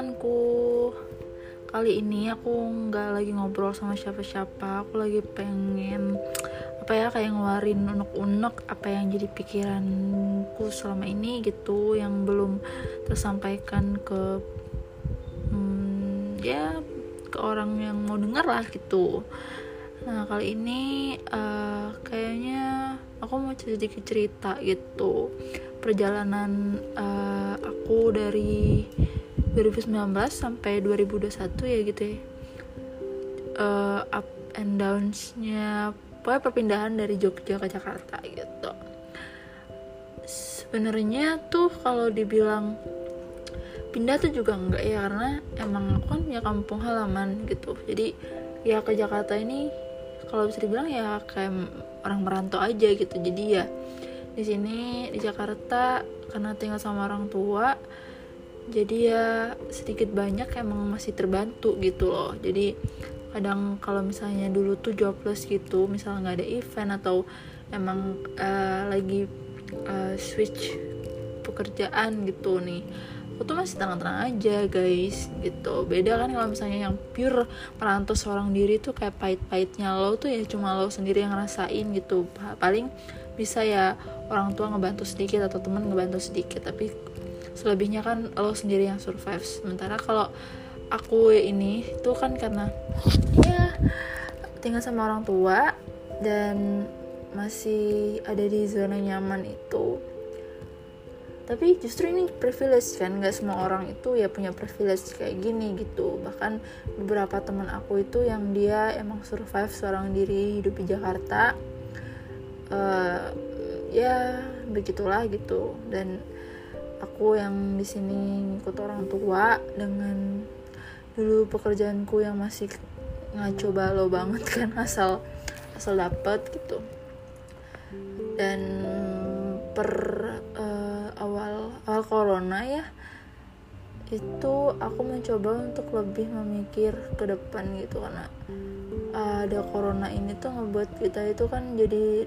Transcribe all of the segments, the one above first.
perkenalanku kali ini aku nggak lagi ngobrol sama siapa-siapa. Aku lagi pengen apa ya kayak ngeluarin unek-unek apa yang jadi pikiranku selama ini gitu yang belum tersampaikan ke hmm, ya ke orang yang mau denger lah gitu. Nah kali ini uh, kayaknya aku mau sedikit cerita gitu. Perjalanan uh, aku dari 2019 sampai 2021 ya gitu ya. Uh, up and downsnya pokoknya perpindahan dari Jogja ke Jakarta gitu. Sebenarnya tuh kalau dibilang pindah tuh juga enggak ya karena emang aku kan punya kampung halaman gitu. Jadi ya ke Jakarta ini kalau bisa dibilang ya kayak orang merantau aja gitu. Jadi ya di sini di Jakarta karena tinggal sama orang tua jadi ya sedikit banyak emang masih terbantu gitu loh. Jadi kadang kalau misalnya dulu tuh jobless gitu misalnya nggak ada event atau emang uh, lagi uh, switch pekerjaan gitu nih aku tuh masih tenang-tenang aja guys gitu. Beda kan kalau misalnya yang pure merantau seorang diri tuh kayak pahit-pahitnya lo tuh ya cuma lo sendiri yang ngerasain gitu. Paling bisa ya orang tua ngebantu sedikit atau teman ngebantu sedikit tapi selebihnya kan lo sendiri yang survive. Sementara kalau aku ini tuh kan karena ya tinggal sama orang tua dan masih ada di zona nyaman itu. Tapi justru ini privilege kan nggak semua orang itu ya punya privilege kayak gini gitu. Bahkan beberapa teman aku itu yang dia emang survive seorang diri hidup di Jakarta uh, ya begitulah gitu. Dan aku yang di sini ikut orang tua dengan dulu pekerjaanku yang masih ngaco balo banget kan asal asal dapet gitu. Dan per uh, awal awal corona ya itu aku mencoba untuk lebih memikir ke depan gitu karena uh, ada corona ini tuh ngebuat kita itu kan jadi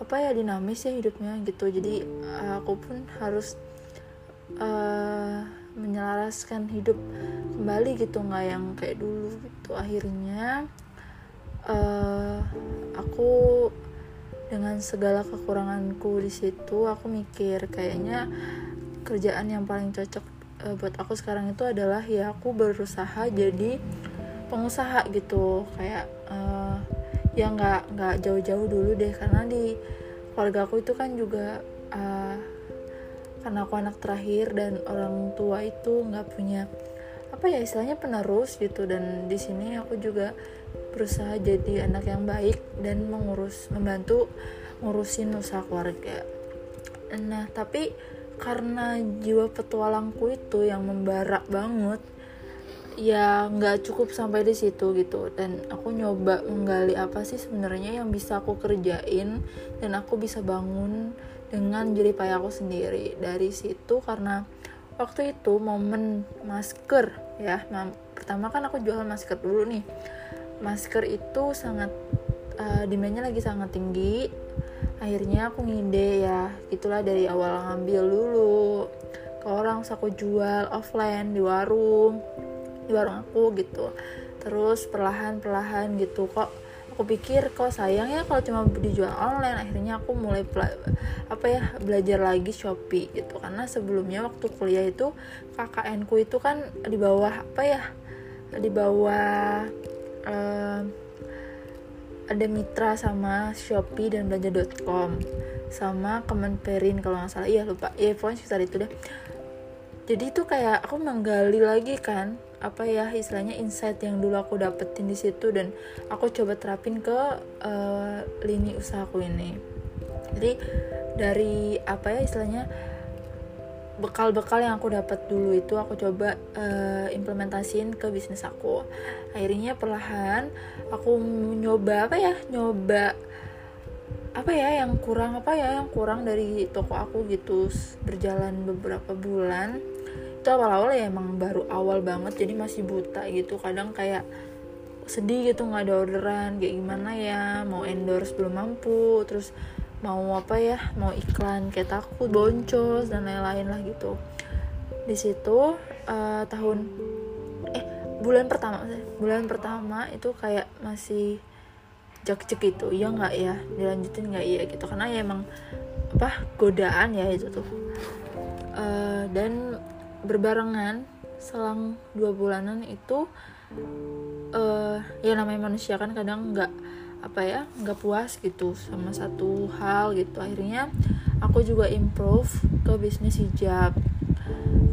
apa ya dinamis ya hidupnya gitu. Jadi uh, aku pun harus uh, menyelaraskan hidup kembali gitu nggak yang kayak dulu gitu. Akhirnya uh, aku dengan segala kekuranganku di situ aku mikir kayaknya kerjaan yang paling cocok uh, buat aku sekarang itu adalah ya aku berusaha jadi pengusaha gitu. Kayak uh, ya nggak nggak jauh-jauh dulu deh karena di keluarga aku itu kan juga uh, karena aku anak terakhir dan orang tua itu nggak punya apa ya istilahnya penerus gitu. Dan di sini aku juga berusaha jadi anak yang baik dan mengurus membantu ngurusin usaha keluarga. Nah tapi karena jiwa petualangku itu yang membara banget ya nggak cukup sampai di situ gitu. Dan aku nyoba menggali apa sih sebenarnya yang bisa aku kerjain dan aku bisa bangun dengan jadi payah aku sendiri. Dari situ karena waktu itu momen masker ya. Pertama kan aku jual masker dulu nih. Masker itu sangat uh, demandnya lagi sangat tinggi. Akhirnya aku ngide ya. Itulah dari awal ngambil dulu ke orang aku jual offline di warung di warung aku gitu. Terus perlahan perlahan gitu kok aku pikir kok sayang ya kalau cuma dijual online? Akhirnya aku mulai apa ya belajar lagi shopee gitu. Karena sebelumnya waktu kuliah itu KKN ku itu kan di bawah apa ya di bawah uh, ada mitra sama Shopee dan belanja.com sama Kemenperin kalau nggak salah. Iya lupa. Ya pokoknya sekitar itu deh. Jadi itu kayak aku menggali lagi kan apa ya istilahnya insight yang dulu aku dapetin di situ dan aku coba terapin ke uh, lini usahaku ini. Jadi dari apa ya istilahnya bekal-bekal yang aku dapat dulu itu aku coba uh, implementasiin ke bisnis aku. Akhirnya perlahan aku nyoba apa ya nyoba apa ya yang kurang apa ya yang kurang dari toko aku gitu. Berjalan beberapa bulan itu awal-awal ya emang baru awal banget jadi masih buta gitu. Kadang kayak sedih gitu nggak ada orderan kayak gimana ya mau endorse belum mampu terus mau apa ya mau iklan kayak takut boncos dan lain-lain lah gitu. Di situ uh, tahun eh bulan pertama bulan pertama itu kayak masih jak cek itu ya nggak ya dilanjutin nggak ya gitu. Karena ya emang apa godaan ya itu tuh. Uh, dan berbarengan selang dua bulanan itu uh, ya namanya manusia kan kadang nggak apa ya nggak puas gitu sama satu hal gitu. Akhirnya aku juga improve ke bisnis hijab.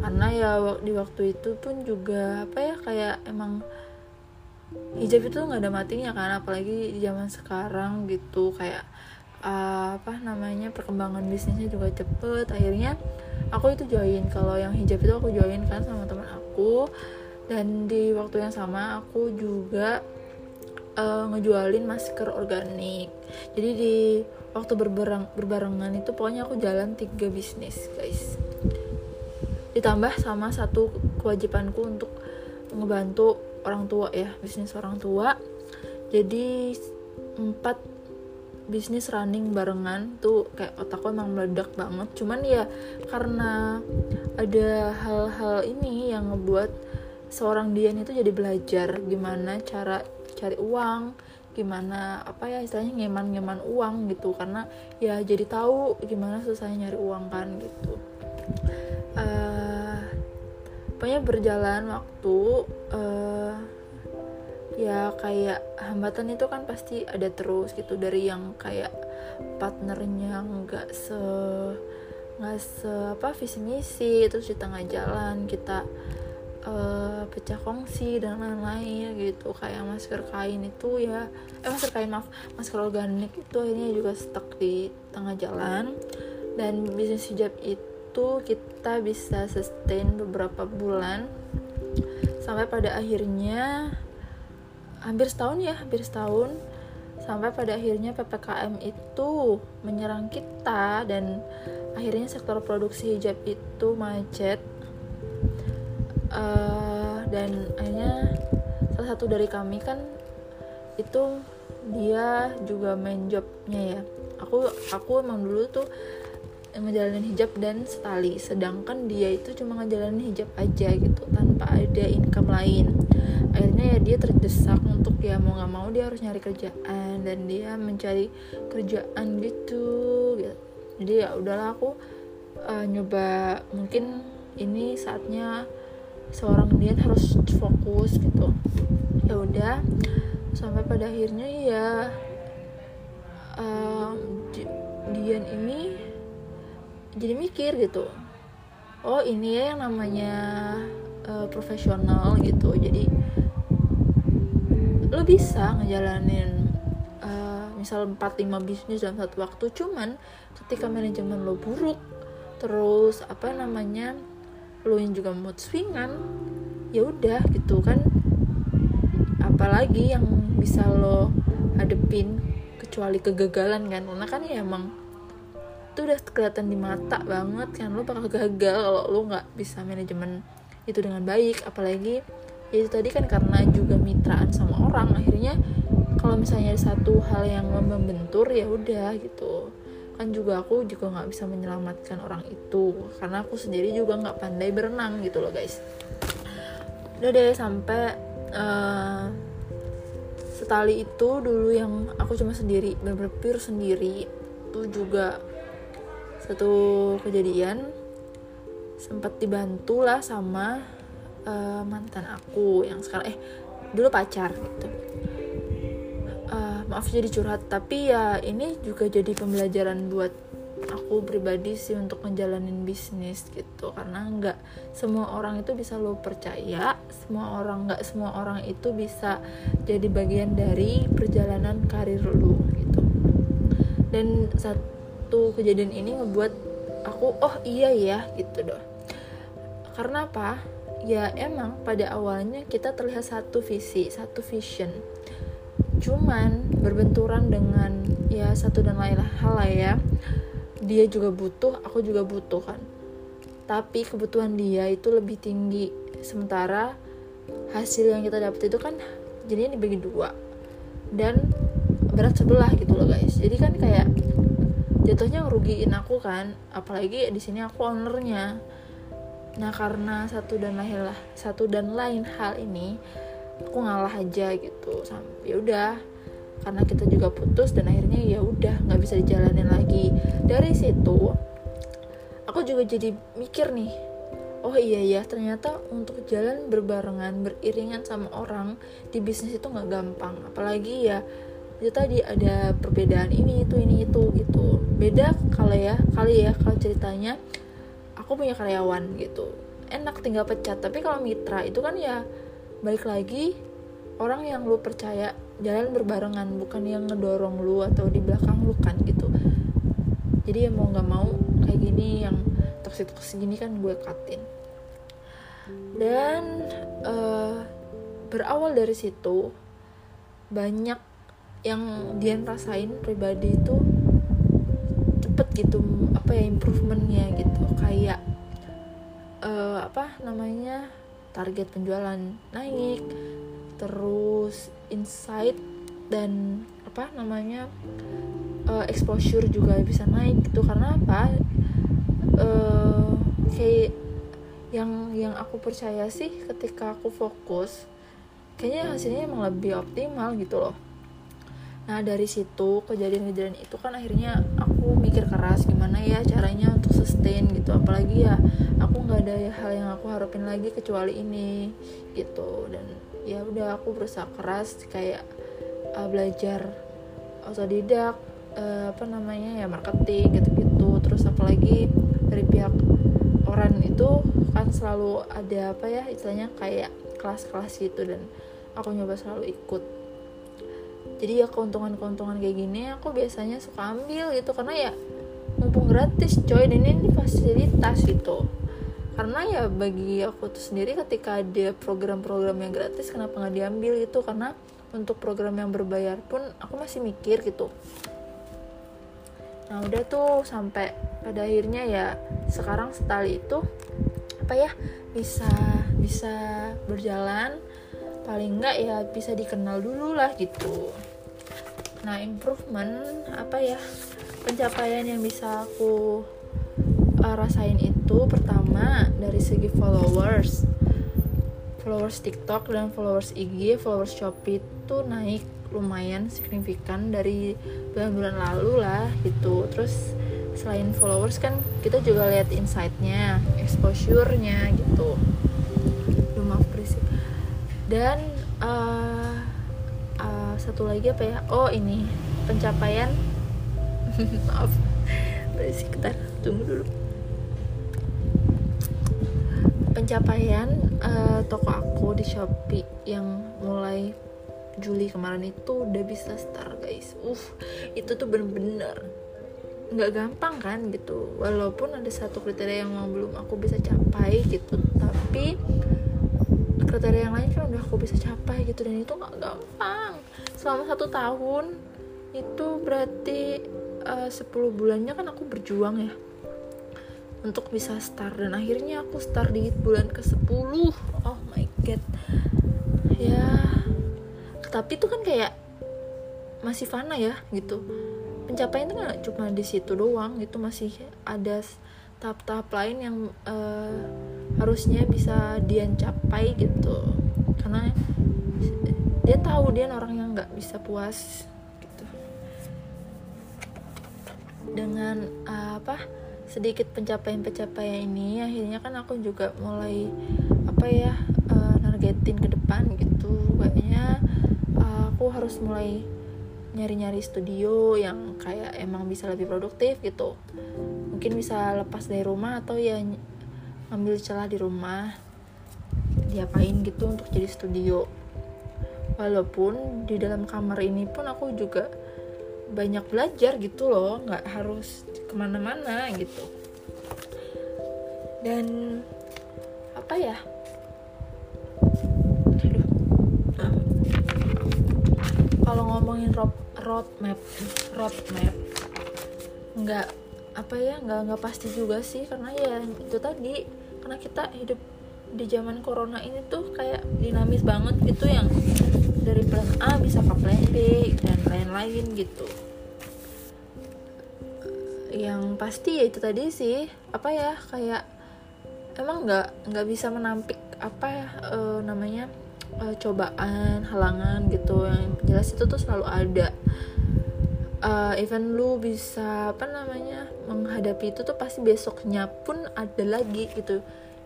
Karena ya di waktu itu pun juga apa ya kayak emang hijab itu nggak ada matinya kan apalagi di zaman sekarang gitu. Kayak uh, apa namanya perkembangan bisnisnya juga cepet. Akhirnya aku itu join. Kalau yang hijab itu aku join kan sama teman aku. Dan di waktu yang sama aku juga uh, ngejualin masker organik. Jadi di waktu berbareng berbarengan itu pokoknya aku jalan tiga bisnis guys. Ditambah sama satu kewajibanku untuk ngebantu orang tua ya bisnis orang tua. Jadi empat bisnis running barengan tuh kayak otakku emang meledak banget. Cuman ya karena ada hal-hal ini yang ngebuat seorang Dian itu jadi belajar gimana cara cari uang gimana apa ya istilahnya ngeman-ngeman uang gitu. Karena ya jadi tahu gimana susahnya nyari uang kan gitu. Uh, pokoknya berjalan waktu uh, ya kayak hambatan itu kan pasti ada terus gitu. Dari yang kayak partnernya nggak se nggak se apa visi misi terus di tengah jalan kita uh, pecah kongsi dan lain-lain gitu. Kayak masker kain itu ya eh masker kain maaf masker organik itu akhirnya juga stuck di tengah jalan. Dan bisnis hijab itu kita bisa sustain beberapa bulan sampai pada akhirnya hampir setahun ya hampir setahun. Sampai pada akhirnya ppkm itu menyerang kita dan akhirnya sektor produksi hijab itu macet. Uh, dan akhirnya salah satu dari kami kan itu dia juga main jobnya ya. Aku aku emang dulu tuh ngejalanin hijab dan setali sedangkan dia itu cuma ngejalanin hijab aja gitu tanpa ada income lain. Akhirnya ya dia terdesak untuk ya mau nggak mau dia harus nyari kerjaan dan dia mencari kerjaan gitu, gitu. jadi ya udahlah aku uh, nyoba mungkin ini saatnya seorang dia harus fokus gitu. Ya udah sampai pada akhirnya ya uh, Dian ini jadi mikir gitu. Oh ini ya yang namanya uh, profesional gitu. Jadi lo bisa ngejalanin uh, misal 4-5 bisnis dalam satu waktu cuman ketika manajemen lo buruk terus apa namanya lo yang juga mood swingan ya udah gitu kan. Apalagi yang bisa lo hadepin kecuali kegagalan kan. Karena kan ya emang itu udah kelihatan di mata banget kan. Lo bakal gagal kalau lo nggak bisa manajemen itu dengan baik. Apalagi ya itu tadi kan karena juga mitraan sama orang akhirnya kalau misalnya ada satu hal yang membentur ya udah gitu. Kan juga aku juga nggak bisa menyelamatkan orang itu karena aku sendiri juga nggak pandai berenang gitu loh guys. Udah deh sampai uh, setali itu dulu yang aku cuma sendiri bener-bener sendiri. Itu juga satu kejadian sempat dibantu lah sama uh, mantan aku yang sekarang eh dulu pacar gitu. Uh, maaf jadi curhat tapi ya ini juga jadi pembelajaran buat aku pribadi sih untuk menjalanin bisnis gitu. Karena nggak semua orang itu bisa lo percaya semua orang nggak semua orang itu bisa jadi bagian dari perjalanan karir lo gitu. Dan satu kejadian ini ngebuat aku oh iya ya gitu doh karena apa ya emang pada awalnya kita terlihat satu visi satu vision. Cuman berbenturan dengan ya satu dan lain hal lah ya. Dia juga butuh aku juga butuh kan. Tapi kebutuhan dia itu lebih tinggi. Sementara hasil yang kita dapat itu kan jadinya dibagi dua. Dan berat sebelah gitu loh guys. Jadi kan kayak jatuhnya ngerugiin aku kan. Apalagi di sini aku ownernya nah karena satu dan lain lah satu dan lain hal ini aku ngalah aja gitu. Ya udah karena kita juga putus dan akhirnya ya udah nggak bisa dijalanin lagi. Dari situ aku juga jadi mikir nih oh iya ya ternyata untuk jalan berbarengan beriringan sama orang di bisnis itu nggak gampang. Apalagi ya itu tadi ada perbedaan ini itu ini itu gitu. Beda kalau ya kali ya kalau ceritanya aku punya karyawan gitu. Enak tinggal pecat tapi kalau mitra itu kan ya balik lagi orang yang lu percaya jalan berbarengan bukan yang ngedorong lu atau di belakang lu kan gitu. Jadi ya mau nggak mau kayak gini yang toksik toksik gini kan gue katin. Dan uh, berawal dari situ banyak yang dia rasain pribadi itu cepet gitu apa ya improvementnya gitu kayak uh, apa namanya target penjualan naik terus insight dan apa namanya uh, exposure juga bisa naik gitu. Karena apa? Uh, kayak yang yang aku percaya sih ketika aku fokus kayaknya hasilnya emang lebih optimal gitu loh nah dari situ kejadian-kejadian itu kan akhirnya aku mikir keras gimana ya caranya untuk sustain gitu. Apalagi ya aku nggak ada hal yang aku harapin lagi kecuali ini gitu. Dan ya udah aku berusaha keras kayak uh, belajar otodidak uh, apa namanya ya marketing gitu-gitu. Terus apalagi dari pihak orang itu kan selalu ada apa ya istilahnya kayak kelas-kelas gitu. Dan aku nyoba selalu ikut jadi ya keuntungan-keuntungan kayak gini aku biasanya suka ambil gitu. Karena ya mumpung gratis coy. Dan ini fasilitas gitu. Karena ya bagi aku tuh sendiri ketika ada program-program yang gratis kenapa nggak diambil gitu? Karena untuk program yang berbayar pun aku masih mikir gitu. Nah udah tuh sampai pada akhirnya ya sekarang setali itu apa ya bisa bisa berjalan paling enggak ya bisa dikenal dulu lah gitu. Nah improvement apa ya? Pencapaian yang bisa aku uh, rasain itu pertama dari segi followers. Followers TikTok dan followers IG followers Shopee itu naik lumayan signifikan dari bulan-bulan lalu lah gitu. Terus selain followers kan kita juga lihat insightnya exposure-nya gitu dan uh, satu lagi apa ya? Oh ini. Pencapaian. Maaf. Sekitar tunggu dulu. Pencapaian uh, toko aku di Shopee yang mulai Juli kemarin itu udah bisa start guys. Uh itu tuh bener-bener nggak gampang kan gitu. Walaupun ada satu kriteria yang belum aku bisa capai gitu. Tapi kriteria yang lain kan udah aku bisa capai gitu dan itu nggak gampang. Selama satu tahun itu berarti uh, 10 bulannya kan aku berjuang ya untuk bisa start dan akhirnya aku start di bulan ke 10 oh my god. Ya tapi itu kan kayak masih fana ya gitu. Pencapaian itu nggak cuma di situ doang itu masih ada tahap-tahap lain yang uh, harusnya bisa dia capai gitu. Karena dia tahu dia orang yang nggak bisa puas gitu. Dengan uh, apa sedikit pencapaian-pencapaian ini akhirnya kan aku juga mulai apa ya uh, nargetin ke depan gitu. Kayaknya uh, aku harus mulai nyari-nyari studio yang kayak emang bisa lebih produktif gitu. Mungkin bisa lepas dari rumah atau ya ngambil celah di rumah diapain gitu untuk jadi studio. Walaupun di dalam kamar ini pun aku juga banyak belajar gitu loh nggak harus ke mana-mana gitu. Dan apa ya? Kalau ngomongin road roadmap roadmap nggak apa ya nggak nggak pasti juga sih karena ya itu tadi karena kita hidup di zaman corona ini tuh kayak dinamis banget gitu yang dari plan A bisa ke plan B dan lain-lain gitu. Yang pasti ya itu tadi sih apa ya kayak emang nggak nggak bisa menampik apa ya uh, namanya uh, cobaan halangan gitu. Yang jelas itu tuh selalu ada. Uh, even lu bisa apa namanya menghadapi itu tuh pasti besoknya pun ada lagi gitu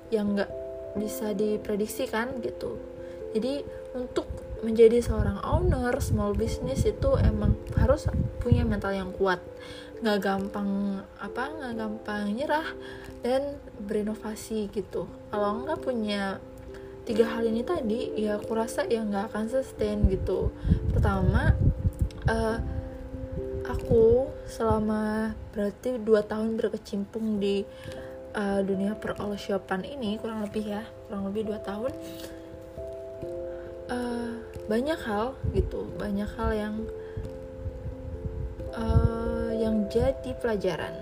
yang nggak bisa diprediksi kan gitu. Jadi untuk menjadi seorang owner small business itu emang harus punya mental yang kuat. Nggak gampang apa nggak gampang nyerah dan berinovasi gitu. Kalau nggak punya tiga hal ini tadi ya aku rasa ya nggak akan sustain gitu. Pertama uh, aku selama berarti dua tahun berkecimpung di uh, dunia perolshopan ini kurang lebih ya kurang lebih dua tahun uh, banyak hal gitu banyak hal yang uh, yang jadi pelajaran.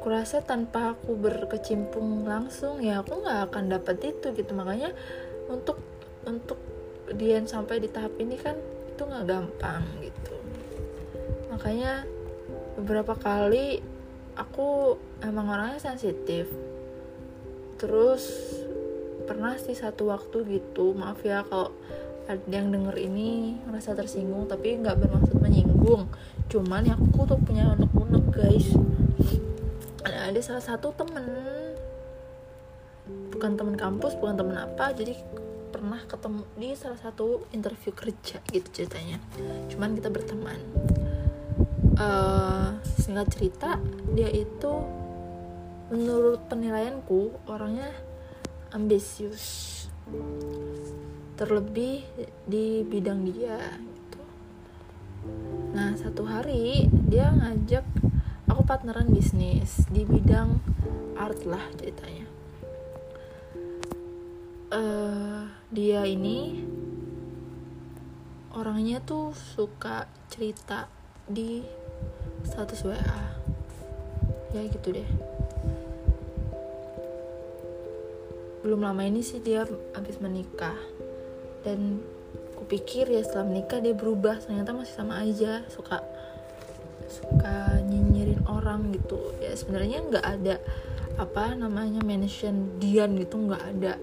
Kurasa tanpa aku berkecimpung langsung ya aku nggak akan dapat itu gitu. Makanya untuk untuk Dian sampai di tahap ini kan itu nggak gampang gitu makanya beberapa kali aku emang orangnya sensitif. Terus pernah sih satu waktu gitu maaf ya kalau ada yang denger ini merasa tersinggung tapi nggak bermaksud menyinggung. Cuman ya aku tuh punya unek-unek guys. Ada, ada salah satu temen. Bukan temen kampus bukan temen apa jadi pernah ketemu di salah satu interview kerja gitu ceritanya. Cuman kita berteman uh, singkat cerita dia itu menurut penilaianku orangnya ambisius terlebih di bidang dia gitu. nah satu hari dia ngajak aku partneran bisnis di bidang art lah ceritanya uh, dia ini orangnya tuh suka cerita di status WA ya gitu deh. Belum lama ini sih dia habis menikah. Dan kupikir ya setelah menikah dia berubah. Ternyata masih sama aja. Suka suka nyinyirin orang gitu. Ya sebenarnya nggak ada apa namanya mention Dian gitu nggak ada.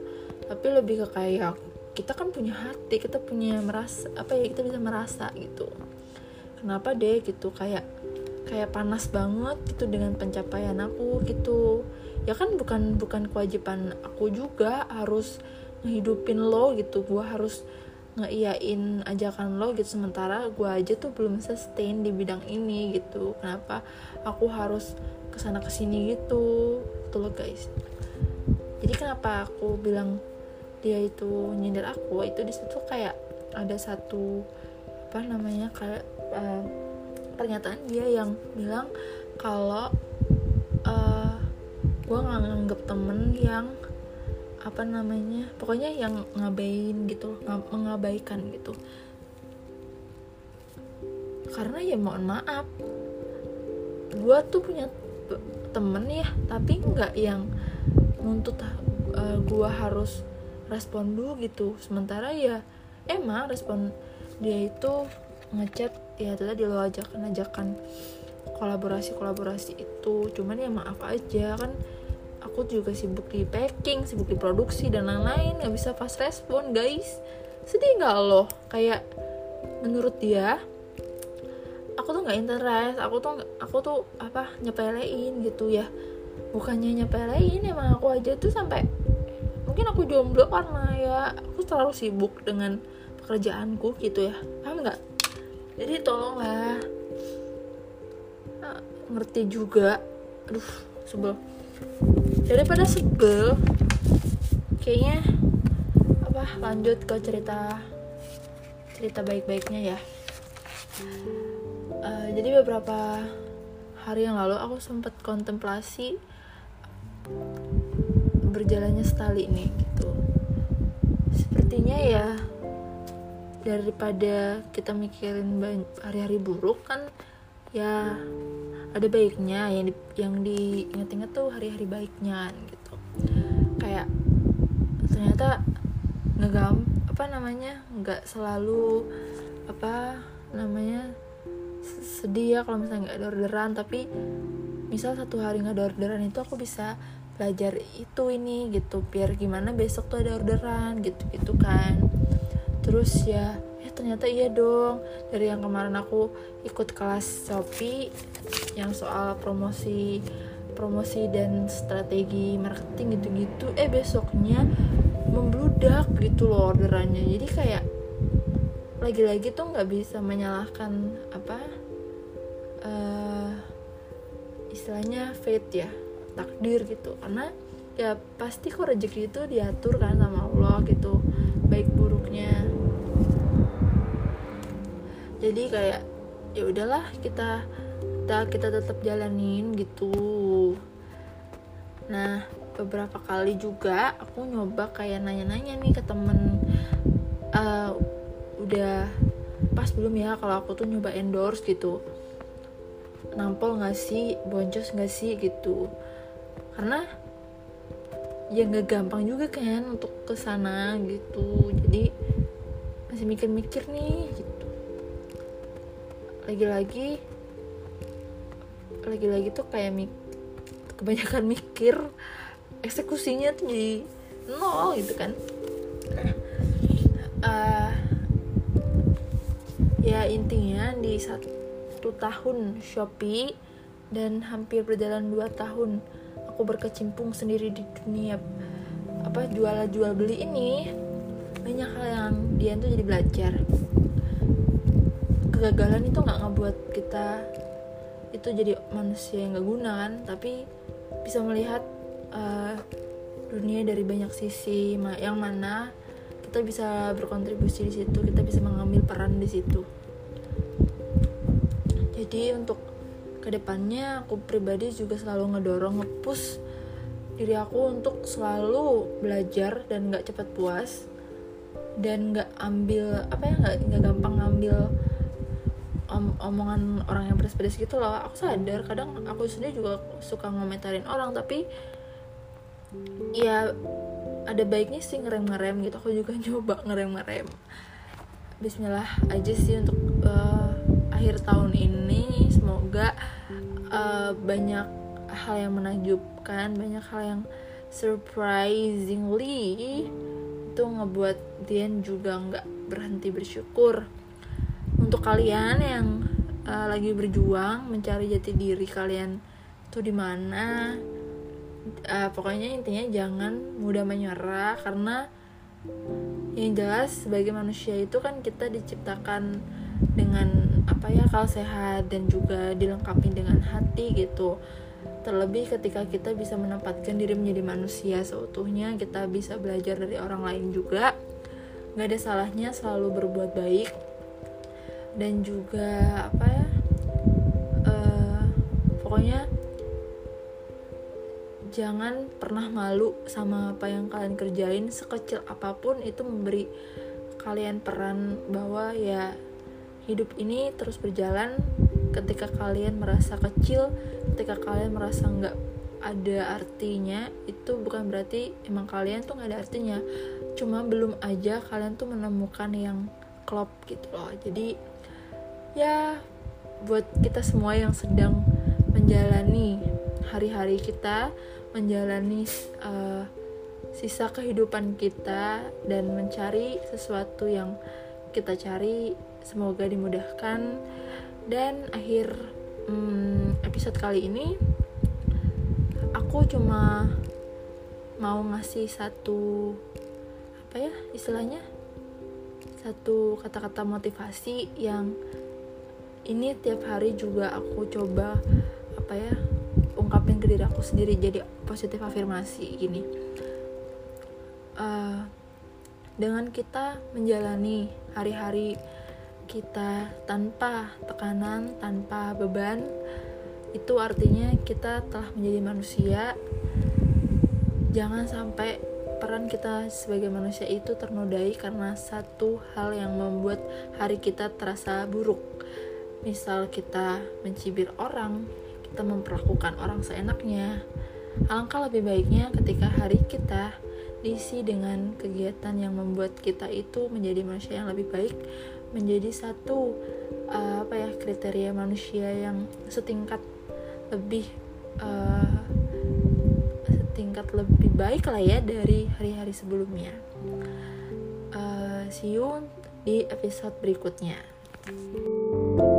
Tapi lebih ke kayak kita kan punya hati kita punya merasa apa ya kita bisa merasa gitu. Kenapa deh gitu kayak kayak panas banget gitu dengan pencapaian aku gitu. Ya kan bukan bukan kewajiban aku juga harus ngehidupin lo gitu. Gue harus ngeiyain ajakan lo gitu. Sementara gue aja tuh belum sustain di bidang ini gitu. Kenapa aku harus ke sana ke sini gitu? Tuh lo guys. Jadi kenapa aku bilang dia itu nyindir aku? Itu di situ kayak ada satu apa namanya kayak uh, pernyataan dia yang bilang kalau uh, eh, gue nggak nganggep temen yang apa namanya pokoknya yang ngabain gitu ng mengabaikan gitu. Karena ya mohon maaf gue tuh punya temen ya tapi nggak yang nuntut uh, eh, gue harus respon dulu gitu. Sementara ya emang respon dia itu ngechat ya itu tadi lo ajakan ajakan kolaborasi kolaborasi itu. Cuman ya maaf aja kan aku juga sibuk di packing sibuk di produksi dan lain-lain nggak bisa fast respon guys. Sedih nggak lo? Kayak menurut dia aku tuh nggak interest aku tuh aku tuh apa nyepelein gitu ya. Bukannya nyepelein emang aku aja tuh sampai mungkin aku jomblo karena ya aku terlalu sibuk dengan pekerjaanku gitu ya. Paham nggak jadi tolonglah. Nah, ngerti juga. Aduh sebel. Daripada sebel kayaknya apa lanjut ke cerita cerita baik-baiknya ya. Uh, jadi beberapa hari yang lalu aku sempat kontemplasi berjalannya setali nih gitu. Sepertinya ya daripada kita mikirin hari-hari buruk kan ya ada baiknya yang di, yang diingat-ingat tuh hari-hari baiknya gitu. Kayak ternyata ngegam apa namanya nggak selalu apa namanya sedih ya kalau misalnya nggak ada orderan. Tapi misal satu hari nggak ada orderan itu aku bisa belajar itu ini gitu biar gimana besok tuh ada orderan gitu gitu kan terus ya ya ternyata iya dong. Dari yang kemarin aku ikut kelas Shopee yang soal promosi promosi dan strategi marketing gitu-gitu eh besoknya membludak gitu loh orderannya. Jadi kayak lagi-lagi tuh nggak bisa menyalahkan apa uh, istilahnya fate ya takdir gitu. Karena ya pasti kok rezeki itu diatur kan sama Allah gitu baik buruknya. Jadi kayak ya udahlah kita kita kita tetap jalanin gitu. Nah beberapa kali juga aku nyoba kayak nanya-nanya nih ke temen uh, udah pas belum ya kalau aku tuh nyoba endorse gitu. Nampol gak sih? Boncos gak sih? Gitu. Karena ya nggak gampang juga kan untuk ke sana gitu. Jadi masih mikir-mikir nih gitu. Lagi-lagi lagi-lagi tuh kayak mik kebanyakan mikir eksekusinya tuh jadi nol gitu kan. Uh, ya intinya di satu tahun Shopee dan hampir berjalan dua tahun aku berkecimpung sendiri di dunia apa jual jual beli ini banyak hal yang dia tuh jadi belajar. Kegagalan itu nggak ngebuat kita itu jadi manusia yang nggak guna kan? Tapi bisa melihat uh, dunia dari banyak sisi yang mana kita bisa berkontribusi di situ kita bisa mengambil peran di situ. Jadi untuk ke depannya aku pribadi juga selalu ngedorong ngepush diri aku untuk selalu belajar dan nggak cepat puas dan nggak ambil apa ya nggak nggak gampang ngambil om omongan orang yang pedes-pedes gitu loh. Aku sadar kadang aku sendiri juga suka ngomentarin orang tapi ya ada baiknya sih ngerem-ngerem gitu. Aku juga nyoba ngerem-ngerem. Bismillah aja sih untuk uh, akhir tahun ini. Semoga uh, banyak hal yang menakjubkan banyak hal yang surprisingly itu ngebuat Dian juga nggak berhenti bersyukur. Untuk kalian yang uh, lagi berjuang mencari jati diri kalian tuh di mana uh, pokoknya intinya jangan mudah menyerah karena yang jelas sebagai manusia itu kan kita diciptakan dengan apa ya akal sehat dan juga dilengkapi dengan hati gitu. Terlebih ketika kita bisa menempatkan diri menjadi manusia seutuhnya kita bisa belajar dari orang lain juga. Nggak ada salahnya selalu berbuat baik. Dan juga apa ya uh, pokoknya jangan pernah malu sama apa yang kalian kerjain. Sekecil apa pun itu memberi kalian peran bahwa ya hidup ini terus berjalan ketika kalian merasa kecil ketika kalian merasa nggak ada artinya itu bukan berarti emang kalian tuh nggak ada artinya. Cuma belum aja kalian tuh menemukan yang klop gitu loh. Jadi ya buat kita semua yang sedang menjalani hari-hari kita menjalani uh, sisa kehidupan kita dan mencari sesuatu yang kita cari semoga dimudahkan. Dan akhir hmm, episode kali ini aku cuma mau ngasih satu apa ya istilahnya? Satu kata-kata motivasi yang ini tiap hari juga aku coba apa ya ungkapin ke diri aku sendiri jadi positif afirmasi gini. Uh, dengan kita menjalani hari-hari kita tanpa tekanan, tanpa beban, itu artinya kita telah menjadi manusia. Jangan sampai peran kita sebagai manusia itu ternodai karena satu hal yang membuat hari kita terasa buruk. Misal kita mencibir orang, kita memperlakukan orang seenaknya. Alangkah lebih baiknya ketika hari kita diisi dengan kegiatan yang membuat kita itu menjadi manusia yang lebih baik, menjadi satu uh, apa ya kriteria manusia yang setingkat lebih uh, tingkat lebih baik lah ya dari hari-hari sebelumnya. Uh, see you di episode berikutnya. thank you